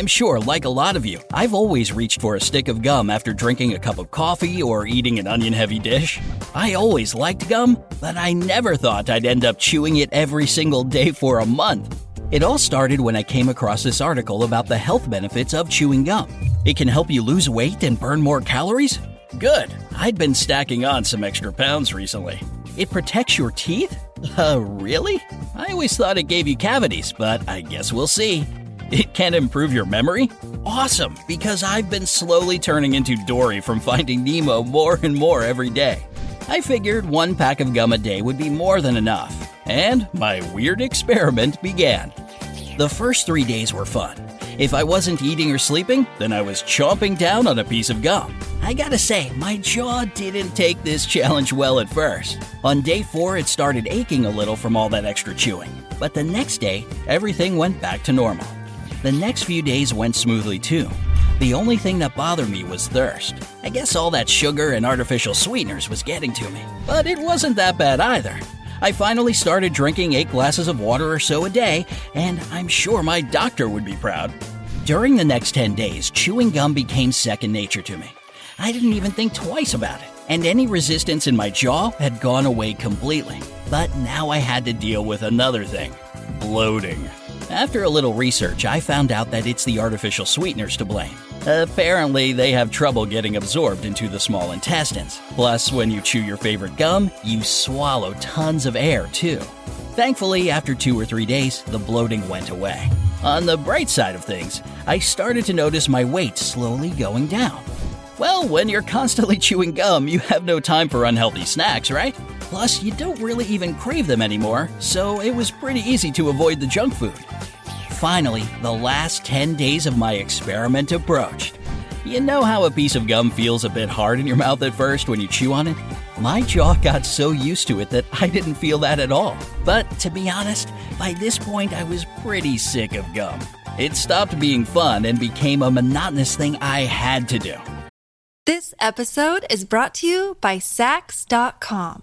I'm sure, like a lot of you, I've always reached for a stick of gum after drinking a cup of coffee or eating an onion heavy dish. I always liked gum, but I never thought I'd end up chewing it every single day for a month. It all started when I came across this article about the health benefits of chewing gum. It can help you lose weight and burn more calories? Good. I'd been stacking on some extra pounds recently. It protects your teeth? Uh, really? I always thought it gave you cavities, but I guess we'll see. It can improve your memory? Awesome, because I've been slowly turning into Dory from Finding Nemo more and more every day. I figured one pack of gum a day would be more than enough, and my weird experiment began. The first three days were fun. If I wasn't eating or sleeping, then I was chomping down on a piece of gum. I gotta say, my jaw didn't take this challenge well at first. On day four, it started aching a little from all that extra chewing, but the next day, everything went back to normal. The next few days went smoothly too. The only thing that bothered me was thirst. I guess all that sugar and artificial sweeteners was getting to me. But it wasn't that bad either. I finally started drinking 8 glasses of water or so a day, and I'm sure my doctor would be proud. During the next 10 days, chewing gum became second nature to me. I didn't even think twice about it, and any resistance in my jaw had gone away completely. But now I had to deal with another thing bloating. After a little research, I found out that it's the artificial sweeteners to blame. Apparently, they have trouble getting absorbed into the small intestines. Plus, when you chew your favorite gum, you swallow tons of air too. Thankfully, after two or three days, the bloating went away. On the bright side of things, I started to notice my weight slowly going down. Well, when you're constantly chewing gum, you have no time for unhealthy snacks, right? Plus, you don't really even crave them anymore, so it was pretty easy to avoid the junk food. Finally, the last 10 days of my experiment approached. You know how a piece of gum feels a bit hard in your mouth at first when you chew on it? My jaw got so used to it that I didn't feel that at all. But to be honest, by this point I was pretty sick of gum. It stopped being fun and became a monotonous thing I had to do. This episode is brought to you by Saks.com.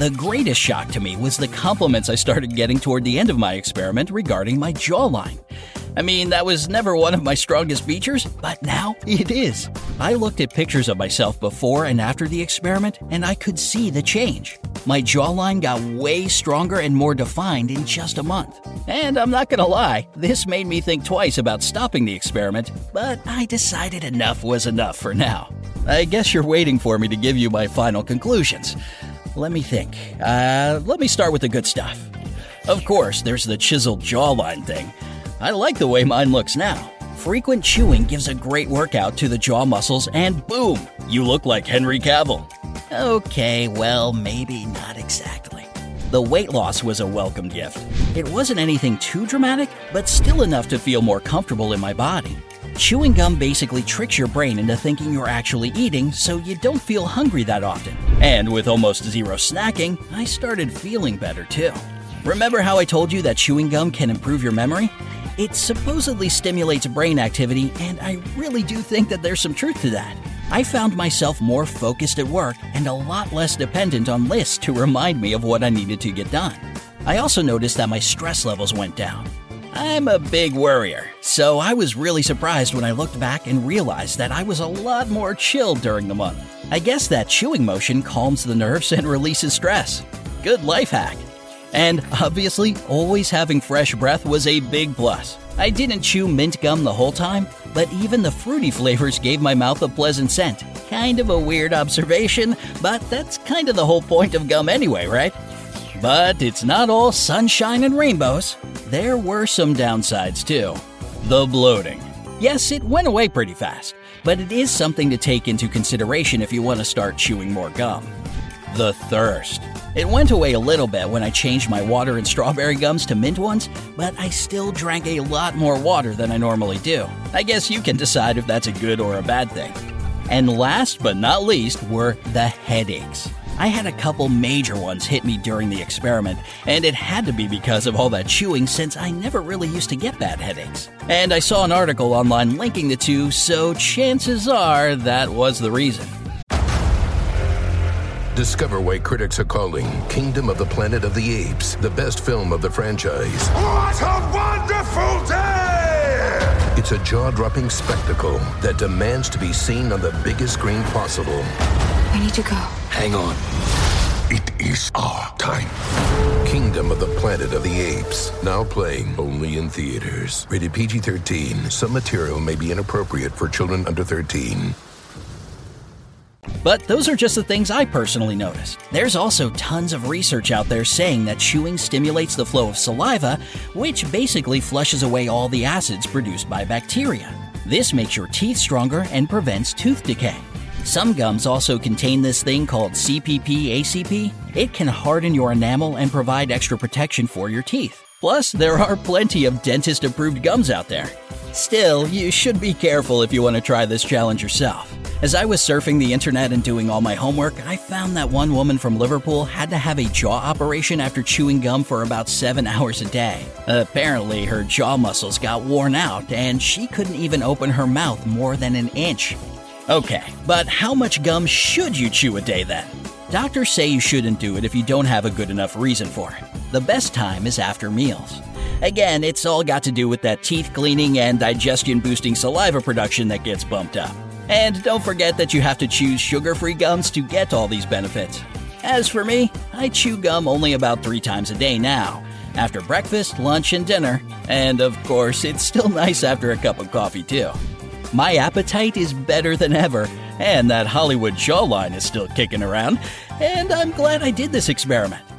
The greatest shock to me was the compliments I started getting toward the end of my experiment regarding my jawline. I mean, that was never one of my strongest features, but now it is. I looked at pictures of myself before and after the experiment, and I could see the change. My jawline got way stronger and more defined in just a month. And I'm not gonna lie, this made me think twice about stopping the experiment, but I decided enough was enough for now. I guess you're waiting for me to give you my final conclusions. Let me think. Uh, let me start with the good stuff. Of course, there's the chiseled jawline thing. I like the way mine looks now. Frequent chewing gives a great workout to the jaw muscles, and boom, you look like Henry Cavill. Okay, well, maybe not exactly. The weight loss was a welcome gift. It wasn't anything too dramatic, but still enough to feel more comfortable in my body. Chewing gum basically tricks your brain into thinking you're actually eating, so you don't feel hungry that often. And with almost zero snacking, I started feeling better too. Remember how I told you that chewing gum can improve your memory? It supposedly stimulates brain activity, and I really do think that there's some truth to that. I found myself more focused at work and a lot less dependent on lists to remind me of what I needed to get done. I also noticed that my stress levels went down. I'm a big worrier, so I was really surprised when I looked back and realized that I was a lot more chill during the month. I guess that chewing motion calms the nerves and releases stress. Good life hack. And obviously, always having fresh breath was a big plus. I didn't chew mint gum the whole time, but even the fruity flavors gave my mouth a pleasant scent. Kind of a weird observation, but that's kind of the whole point of gum anyway, right? But it's not all sunshine and rainbows. There were some downsides too. The bloating. Yes, it went away pretty fast, but it is something to take into consideration if you want to start chewing more gum. The thirst. It went away a little bit when I changed my water and strawberry gums to mint ones, but I still drank a lot more water than I normally do. I guess you can decide if that's a good or a bad thing. And last but not least were the headaches. I had a couple major ones hit me during the experiment, and it had to be because of all that chewing since I never really used to get bad headaches. And I saw an article online linking the two, so chances are that was the reason. Discover why critics are calling Kingdom of the Planet of the Apes the best film of the franchise. What a wonderful day! It's a jaw dropping spectacle that demands to be seen on the biggest screen possible. We need to go. Hang on. It is our time. Kingdom of the Planet of the Apes. Now playing only in theaters. Rated PG 13. Some material may be inappropriate for children under 13. But those are just the things I personally noticed. There's also tons of research out there saying that chewing stimulates the flow of saliva, which basically flushes away all the acids produced by bacteria. This makes your teeth stronger and prevents tooth decay. Some gums also contain this thing called CPP ACP. It can harden your enamel and provide extra protection for your teeth. Plus, there are plenty of dentist approved gums out there. Still, you should be careful if you want to try this challenge yourself. As I was surfing the internet and doing all my homework, I found that one woman from Liverpool had to have a jaw operation after chewing gum for about seven hours a day. Apparently, her jaw muscles got worn out and she couldn't even open her mouth more than an inch. Okay, but how much gum should you chew a day then? Doctors say you shouldn't do it if you don't have a good enough reason for it. The best time is after meals. Again, it's all got to do with that teeth cleaning and digestion boosting saliva production that gets bumped up. And don't forget that you have to choose sugar free gums to get all these benefits. As for me, I chew gum only about three times a day now after breakfast, lunch, and dinner. And of course, it's still nice after a cup of coffee, too. My appetite is better than ever, and that Hollywood jawline is still kicking around, and I'm glad I did this experiment.